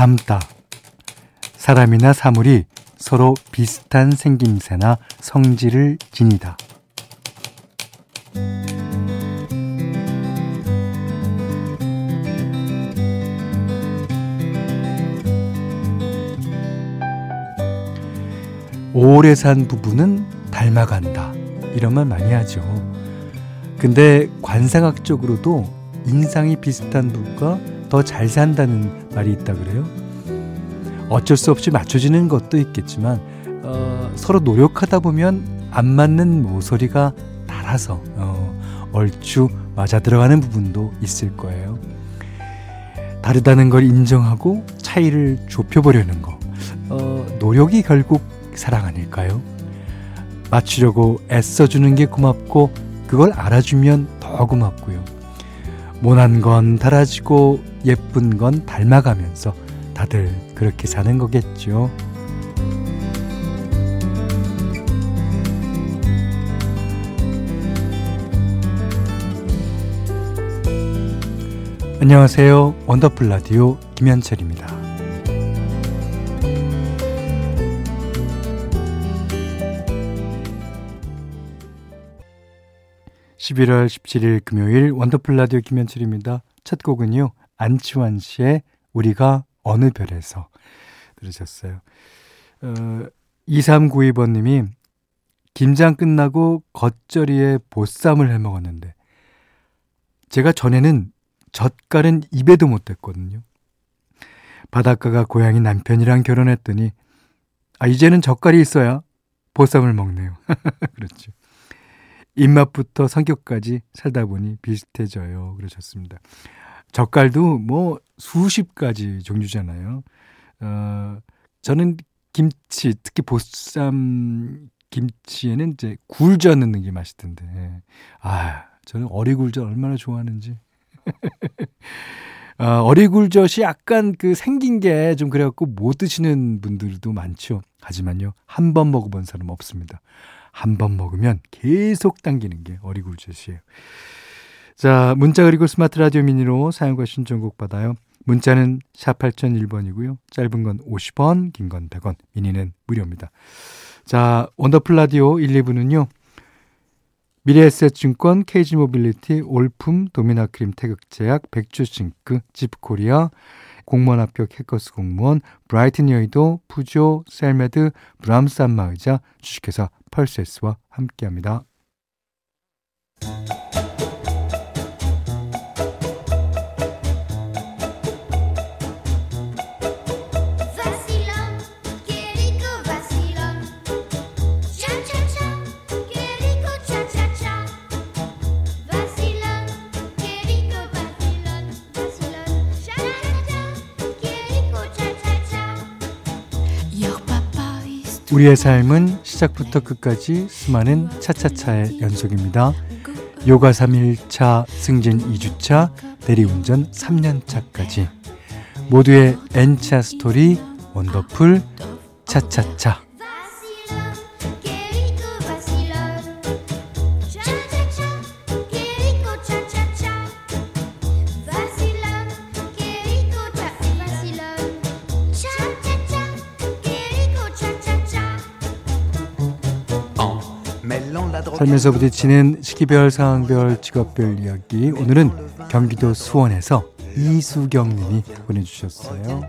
닮다. 사람이나 사물이 서로 비슷한 생김새나 성질을 지니다. 오래 산 부부는 닮아간다. 이런 말 많이 하죠. 근데 관상학적으로도 인상이 비슷한 부부가 더 잘 산다는 말이 있다 그래요. 어쩔 수 없이 맞춰지는 것도 있겠지만 어, 서로 노력하다 보면 안 맞는 모서리가 달아서 어, 얼추 맞아 들어가는 부분도 있을 거예요. 다르다는 걸 인정하고 차이를 좁혀보려는 거. 어, 노력이 결국 사랑 아닐까요? 맞추려고 애써주는 게 고맙고 그걸 알아주면 더 고맙고요. 모난 건 달아지고 예쁜 건 닮아가면서 다들 그렇게 사는 거겠죠. 안녕하세요. 원더풀 라디오 김현철입니다. 11월 17일 금요일 원더풀 라디오 김현철입니다. 첫 곡은요. 안치환 씨의 우리가 어느 별에서 들으셨어요. 어, 2392번 님이 김장 끝나고 겉절이에 보쌈을 해 먹었는데 제가 전에는 젓갈은 입에도 못 댔거든요. 바닷가가 고향이 남편이랑 결혼했더니 아 이제는 젓갈이 있어야 보쌈을 먹네요. 그렇죠. 입맛부터 성격까지 살다 보니 비슷해져요. 그러셨습니다. 젓갈도 뭐 수십 가지 종류잖아요. 어, 저는 김치, 특히 보쌈 김치에는 이제 굴젓 넣는 게 맛있던데. 아, 저는 어리굴젓 얼마나 좋아하는지. 어, 어리굴젓이 약간 그 생긴 게 좀 그래갖고 못 드시는 분들도 많죠. 하지만요, 한 번 먹어본 사람 없습니다. 한 번 먹으면 계속 당기는 게 어리굴젓이에요. 자, 문자 그리고 스마트 라디오 미니로 사연과 신청곡 받아요. 문자는 샵 8001번이고요. 짧은 건 50원, 긴 건 100원, 미니는 무료입니다. 자, 원더풀 라디오 1, 2부는요. 미래에셋증권, KG모빌리티, 올품, 도미나크림 태극제약, 백조싱크, 집코리아, 공무원 합격 해커스 공무원, 브라이튼 여의도, 푸조, 셀메드, 브람스 안마의자, 주식회사 펄세스와 함께합니다. 우리의 삶은 시작부터 끝까지 수많은 차차차의 연속입니다. 요가 3일차, 승진 2주차, 대리운전 3년차까지 모두의 N차 스토리 원더풀 차차차 살면서 부딪히는 시기별, 상황별, 직업별 이야기. 오늘은 경기도 수원에서 이수경 님이 보내주셨어요.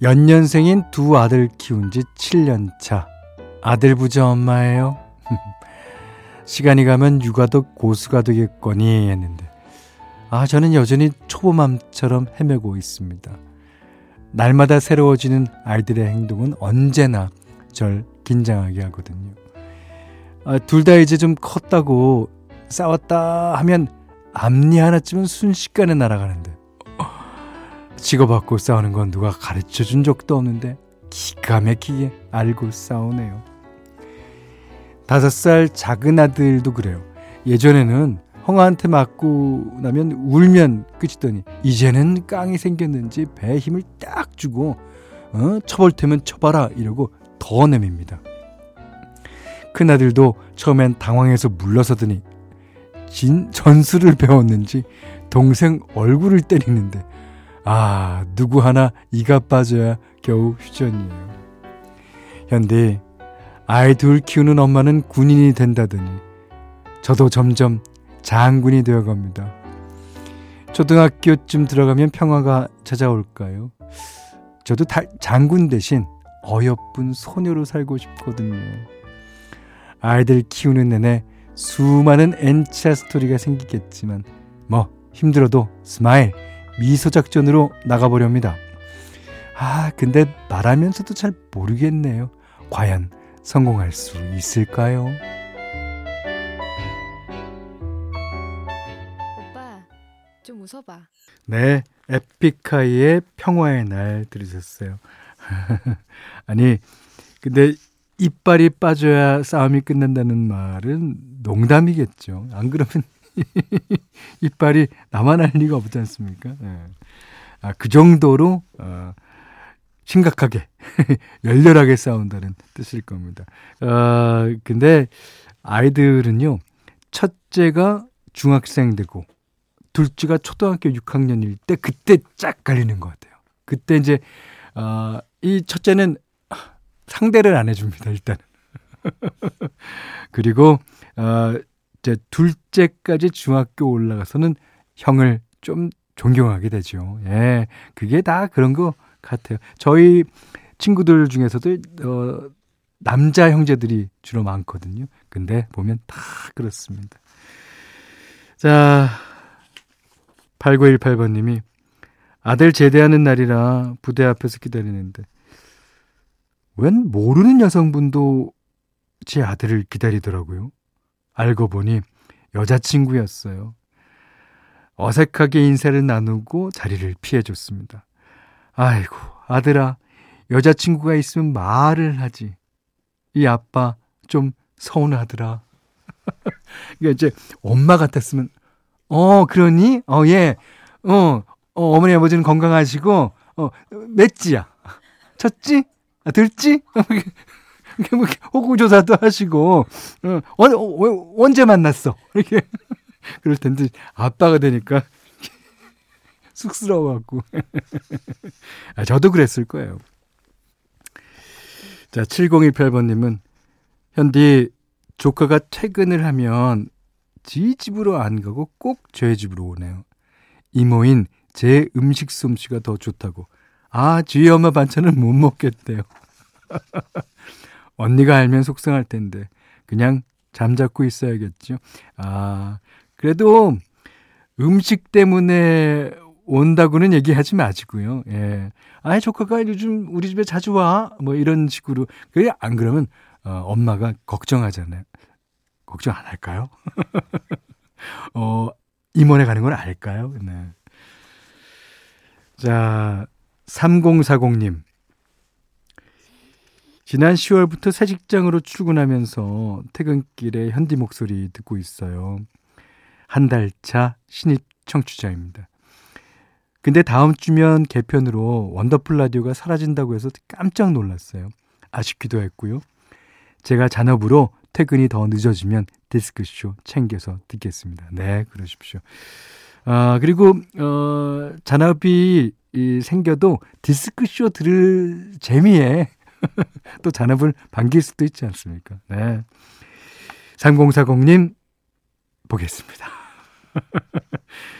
연년생인 두 아들 키운 지 7년 차. 아들 부자 엄마예요. 시간이 가면 육아도 고수가 되겠거니 했는데 아, 저는 여전히 초보맘처럼 헤매고 있습니다. 날마다 새로워지는 아이들의 행동은 언제나 절 긴장하게 하거든요. 아, 둘 다 이제 좀 컸다고 싸웠다 하면 앞니 하나쯤은 순식간에 날아가는데 치고받고 싸우는 건 누가 가르쳐 준 적도 없는데 기가 막히게 알고 싸우네요. 다섯 살 작은 아들도 그래요. 예전에는 형아한테 맞고 나면 울면 끝이더니 이제는 깡이 생겼는지 배에 힘을 딱 주고 어? 쳐볼 테면 쳐봐라 이러고 더 내밉니다. 큰아들도 처음엔 당황해서 물러서더니 진 전술을 배웠는지 동생 얼굴을 때리는데 아 누구 하나 이가 빠져야 겨우 휴전이에요. 현디 아이 둘 키우는 엄마는 군인이 된다더니 저도 점점 장군이 되어갑니다. 초등학교쯤 들어가면 평화가 찾아올까요? 저도 다, 장군 대신 어여쁜 소녀로 살고 싶거든요. 아이들 키우는 내내 수많은 N차 스토리가 생기겠지만 뭐 힘들어도 smile 미소 작전으로 나가보렵니다. 아 근데 말하면서도 잘 모르겠네요. 과연 성공할 수 있을까요? 웃어봐. 네, 에픽하이의 평화의 날 들으셨어요. 아니, 근데 이빨이 빠져야 싸움이 끝난다는 말은 농담이겠죠. 안 그러면 이빨이 할 리가 없지 않습니까? 네. 아, 그 정도로 어, 심각하게 열렬하게 싸운다는 뜻일 겁니다. 어, 근데 아이들은요 첫째가 중학생 되고 둘째가 초등학교 6학년일 때 그때 쫙 갈리는 것 같아요. 그때 이제 어, 이 첫째는 상대를 안 해줍니다 일단. 그리고 어, 이제 둘째까지 중학교 올라가서는 형을 좀 존경하게 되죠. 예, 그게 다 그런 거 같아요. 저희 친구들 중에서도 어, 남자 형제들이 주로 많거든요. 근데 보면 다 그렇습니다. 자, 8918번님이 아들 제대하는 날이라 부대 앞에서 기다리는데 웬 모르는 여성분도 제 아들을 기다리더라고요. 알고 보니 여자친구였어요. 어색하게 인사를 나누고 자리를 피해줬습니다. 아이고, 아들아, 여자친구가 있으면 말을 하지. 이 아빠 좀 서운하더라. 그러니까 이제 엄마 같았으면, 어, 그러니? 어, 예. 어, 어 어머니 아버지는 건강하시고, 어, 맺지야. 쳤지? 아, 들지? 뭐 호구조사도 하시고, 어, 어, 어, 언제 만났어? 이렇게. 그럴 텐데, 아빠가 되니까 쑥스러워갖고. 아, 저도 그랬을 거예요. 자, 7018번님은, 현디, 조카가 퇴근을 하면 지 집으로 안 가고 꼭 저희 집으로 오네요. 이모인 제 음식 솜씨가 더 좋다고. 아, 주희 엄마 반찬은 못 먹겠대요. 언니가 알면 속상할 텐데, 그냥 잠잡고 있어야겠죠. 아, 그래도 음식 때문에 온다고는 얘기하지 마시고요. 예. 아, 조카가 요즘 우리 집에 자주 와. 뭐 이런 식으로. 그래, 안 그러면, 어, 엄마가 걱정하잖아요. 걱정 안 할까요? 어, 임원에 가는 건 알까요? 네. 자, 3040님. 지난 10월부터 새 직장으로 출근하면서 퇴근길에 현디 목소리 듣고 있어요. 한 달 차 신입 청취자입니다. 근데 다음 주면 개편으로 원더풀 라디오가 사라진다고 해서 깜짝 놀랐어요. 아쉽기도 했고요. 제가 잔업으로 퇴근이 더 늦어지면 디스크쇼 챙겨서 듣겠습니다. 네, 그러십시오. 아, 그리고, 어, 잔업이 이, 생겨도 디스크쇼 들을 재미에 또 잔업을 반길 수도 있지 않습니까? 네. 3040님, 보겠습니다.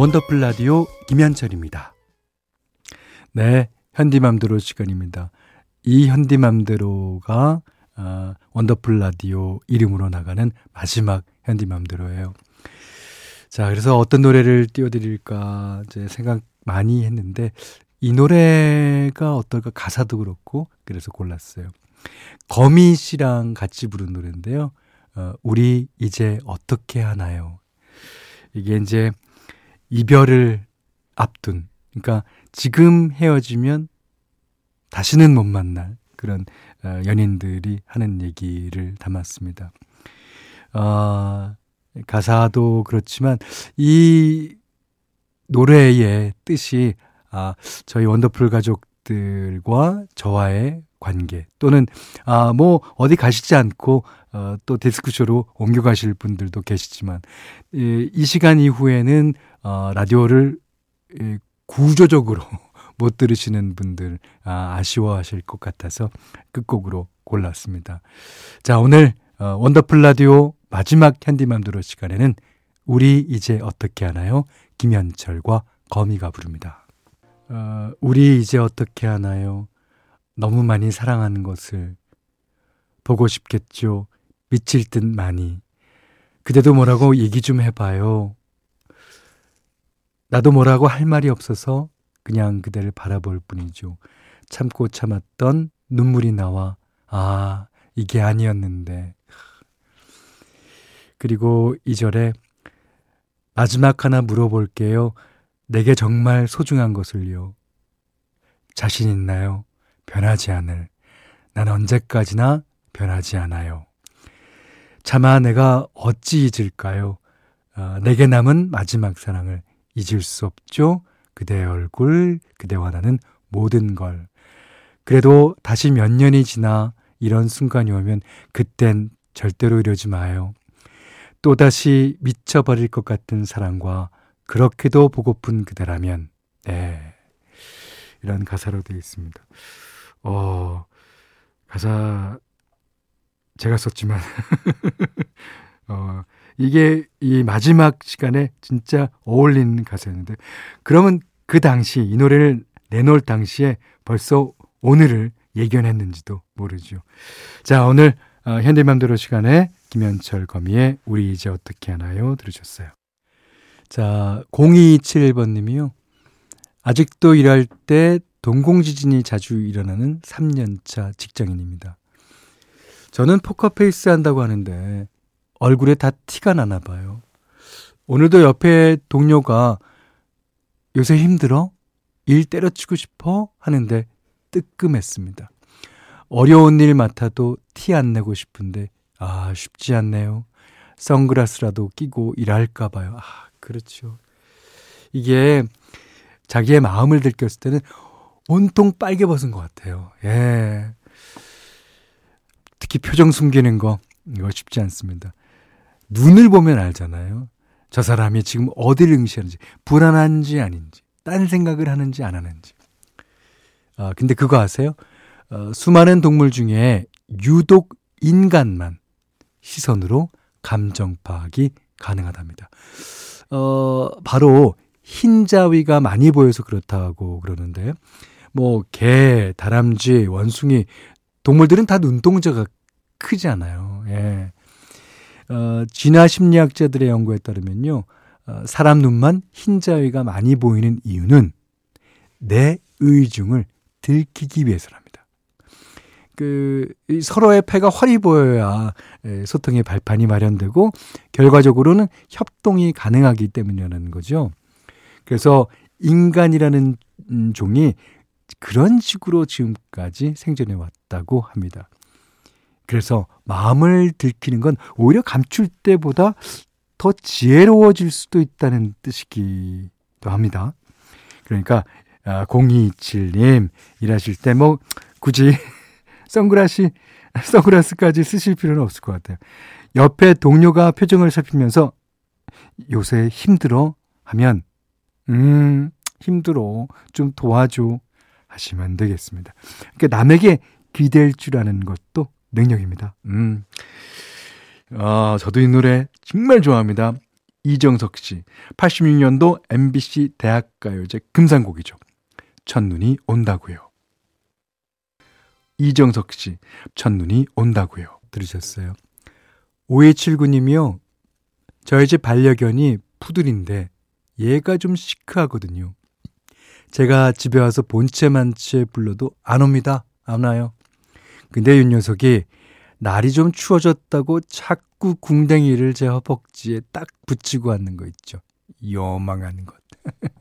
원더풀 라디오 김현철입니다. 네, 현디맘대로 시간입니다. 이 현디맘대로가 어, 원더풀 라디오 이름으로 나가는 마지막 현디맘대로예요. 자, 그래서 어떤 노래를 띄워드릴까 이제 생각 많이 했는데 이 노래가 어떨까 가사도 그렇고 그래서 골랐어요. 거미 씨랑 같이 부른 노래인데요. 어, 우리 이제 어떻게 하나요? 이게 이제 이별을 앞둔, 그러니까 지금 헤어지면 다시는 못 만날 그런 어, 연인들이 하는 얘기를 담았습니다. 어, 가사도 그렇지만 이 노래의 뜻이 아, 저희 원더풀 가족들과 저와의 관계 또는 아, 뭐 어디 가시지 않고 어, 또 데스크쇼로 옮겨 가실 분들도 계시지만 이, 이 시간 이후에는 어, 라디오를 이, 구조적으로 못 들으시는 분들 아, 아쉬워하실 것 같아서 끝곡으로 골랐습니다. 자 오늘 어, 원더풀 라디오 마지막 현디맘대로 시간에는 우리 이제 어떻게 하나요? 김현철과 거미가 부릅니다. 어, 우리 이제 어떻게 하나요? 너무 많이 사랑하는 것을 보고 싶겠죠. 미칠 듯 많이. 그대도 뭐라고 얘기 좀 해봐요. 나도 뭐라고 할 말이 없어서 그냥 그대를 바라볼 뿐이죠. 참고 참았던 눈물이 나와, 아, 이게 아니었는데. 그리고 이절에 마지막 하나 물어볼게요. 내게 정말 소중한 것을요. 자신 있나요? 변하지 않을. 난 언제까지나 변하지 않아요. 차마 내가 어찌 잊을까요? 어, 내게 남은 마지막 사랑을 잊을 수 없죠. 그대의 얼굴, 그대와 나는 모든 걸. 그래도 다시 몇 년이 지나 이런 순간이 오면 그땐 절대로 이러지 마요. 또다시 미쳐버릴 것 같은 사랑과 그렇게도 보고픈 그대라면, 네. 이런 가사로 되어 있습니다. 어, 가사, 제가 썼지만, 어, 이게 이 마지막 시간에 진짜 어울리는 가사였는데, 그러면 그 당시, 이 노래를 내놓을 당시에 벌써 오늘을 예견했는지도 모르죠. 자, 오늘 어, 현디맘대로 시간에 김현철 거미의 우리 이제 어떻게 하나요? 들으셨어요. 자, 0227번님이요. 아직도 일할 때 동공지진이 자주 일어나는 3년차 직장인입니다. 저는 포커페이스 한다고 하는데 얼굴에 다 티가 나나 봐요. 오늘도 옆에 동료가 요새 힘들어? 일 때려치고 싶어? 하는데 뜨끔했습니다. 어려운 일 맡아도 티 안 내고 싶은데 아 쉽지 않네요. 선글라스라도 끼고 일할까 봐요. 아 그렇죠. 이게 자기의 마음을 들켰을 때는 온통 빨개 벗은 것 같아요. 예. 특히 표정 숨기는 거 이거 쉽지 않습니다. 눈을 보면 알잖아요. 저 사람이 지금 어디를 응시하는지 불안한지 아닌지 딴 생각을 하는지 안 하는지. 아 근데 그거 아세요? 어, 수많은 동물 중에 유독 인간만 시선으로 감정 파악이 가능하답니다. 어, 바로 흰자위가 많이 보여서 그렇다고 그러는데, 뭐, 개, 다람쥐, 원숭이, 동물들은 다 눈동자가 크지 않아요. 예. 어, 진화 심리학자들의 연구에 따르면요, 어, 사람 눈만 흰자위가 많이 보이는 이유는 내 의중을 들키기 위해서랍니다. 그 서로의 패가 활이 보여야 소통의 발판이 마련되고 결과적으로는 협동이 가능하기 때문이라는 거죠. 그래서 인간이라는 음, 종이 그런 식으로 지금까지 생존해 왔다고 합니다. 그래서 마음을 들키는 건 오히려 감출 때보다 더 지혜로워질 수도 있다는 뜻이기도 합니다. 그러니까 0227님 아, 일하실 때 뭐 굳이 선글라스, 선글라스까지 쓰실 필요는 없을 것 같아요. 옆에 동료가 표정을 살피면서 요새 힘들어 하면, 음, 힘들어. 좀 도와줘. 하시면 되겠습니다. 그러니까 남에게 기댈 줄 아는 것도 능력입니다. 음. 아, 저도 이 노래 정말 좋아합니다. 이정석 씨. 86년도 MBC 대학가요제 금상곡이죠. 첫눈이 온다고요. 이정석 씨, 첫눈이 온다고요. 들으셨어요. 5279님이요. 저희 집 반려견이 푸들인데 얘가 좀 시크하거든요. 제가 집에 와서 본체만체 불러도 안 옵니다. 안 와요. 근데 이 녀석이 날이 좀 추워졌다고 자꾸 궁뎅이를 제 허벅지에 딱 붙이고 왔는 거 있죠. 요망한 것.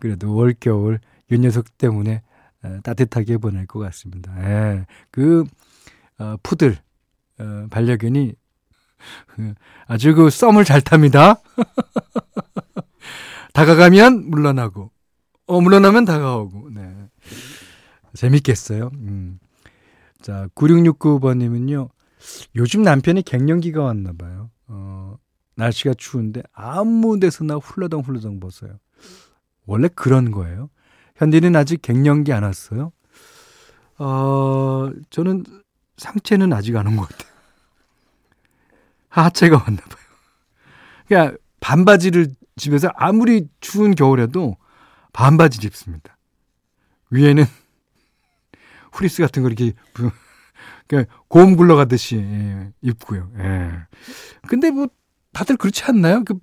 그래도 올겨울 이 녀석 때문에 따뜻하게 보낼 것 같습니다. 예. 그 어, 푸들 어, 반려견이 아주 그 썸을 잘 탑니다. 다가가면 물러나고, 어, 물러나면 다가오고, 네. 재밌겠어요. 음. 자, 9669번님은요, 요즘 남편이 갱년기가 왔나 봐요. 어, 날씨가 추운데 아무 데서나 훌러덩 훌러덩 벗어요. 원래 그런 거예요. 현디는 아직 갱년기 안 왔어요? 어, 저는 상체는 아직 안 온 것 같아요. 하체가 왔나 봐요. 그냥 반바지를 집에서 아무리 추운 겨울에도 반바지 입습니다. 위에는 후리스 같은 거 이렇게 고음 굴러가듯이 예, 입고요. 예. 근데 뭐 다들 그렇지 않나요? 그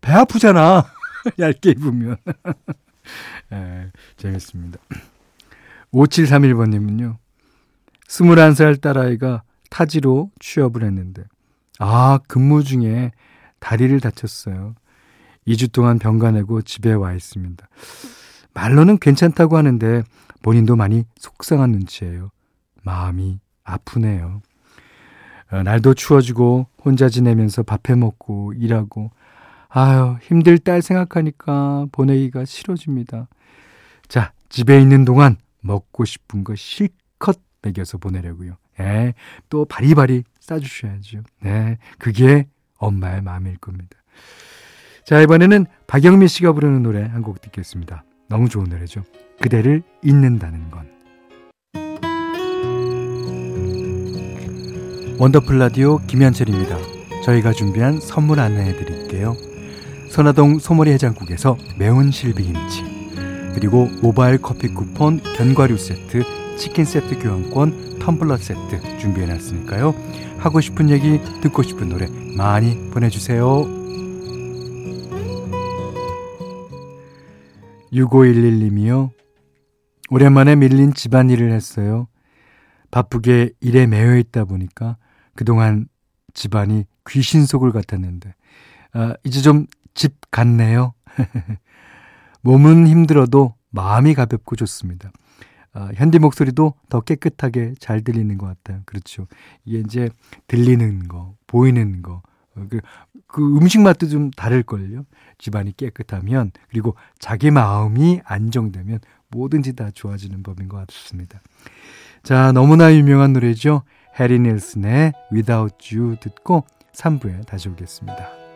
배 아프잖아. 얇게 입으면. 예, 재밌습니다. 5731번님은요. 21살 딸아이가 타지로 취업을 했는데, 아, 근무 중에 다리를 다쳤어요. 2주 동안 병가 내고 집에 와 있습니다. 말로는 괜찮다고 하는데 본인도 많이 속상한 눈치예요. 마음이 아프네요. 어, 날도 추워지고 혼자 지내면서 밥해 먹고 일하고 아유 힘들 딸 생각하니까 보내기가 싫어집니다. 자 집에 있는 동안 먹고 싶은 거 실컷 먹여서 보내려고요. 예, 또 바리바리 싸주셔야죠. 네, 그게 엄마의 마음일 겁니다. 자 이번에는 박영미 씨가 부르는 노래 한 곡 듣겠습니다. 너무 좋은 노래죠. 그대를 잊는다는 건. 원더풀 라디오 김현철입니다. 저희가 준비한 선물 안내해 드릴게요. 선화동 소머리 해장국에서 매운 실비김치 그리고 모바일 커피 쿠폰 견과류 세트 치킨 세트 교환권 텀블러 세트 준비해 놨으니까요. 하고 싶은 얘기 듣고 싶은 노래 많이 보내주세요. 6511님이요. 오랜만에 밀린 집안일을 했어요. 바쁘게 일에 매여 있다 보니까 그동안 집안이 귀신 속을 같았는데, 아, 이제 좀 집 같네요. 몸은 힘들어도 마음이 가볍고 좋습니다. 아, 현디 목소리도 더 깨끗하게 잘 들리는 것 같아요. 그렇죠. 이게 이제 들리는 거, 보이는 거, 어, 그, 그 음식 맛도 좀 다를걸요. 집안이 깨끗하면, 그리고 자기 마음이 안정되면 뭐든지 다 좋아지는 법인 것 같습니다. 자, 너무나 유명한 노래죠. 해리 닐슨의 Without You 듣고 3부에 다시 오겠습니다.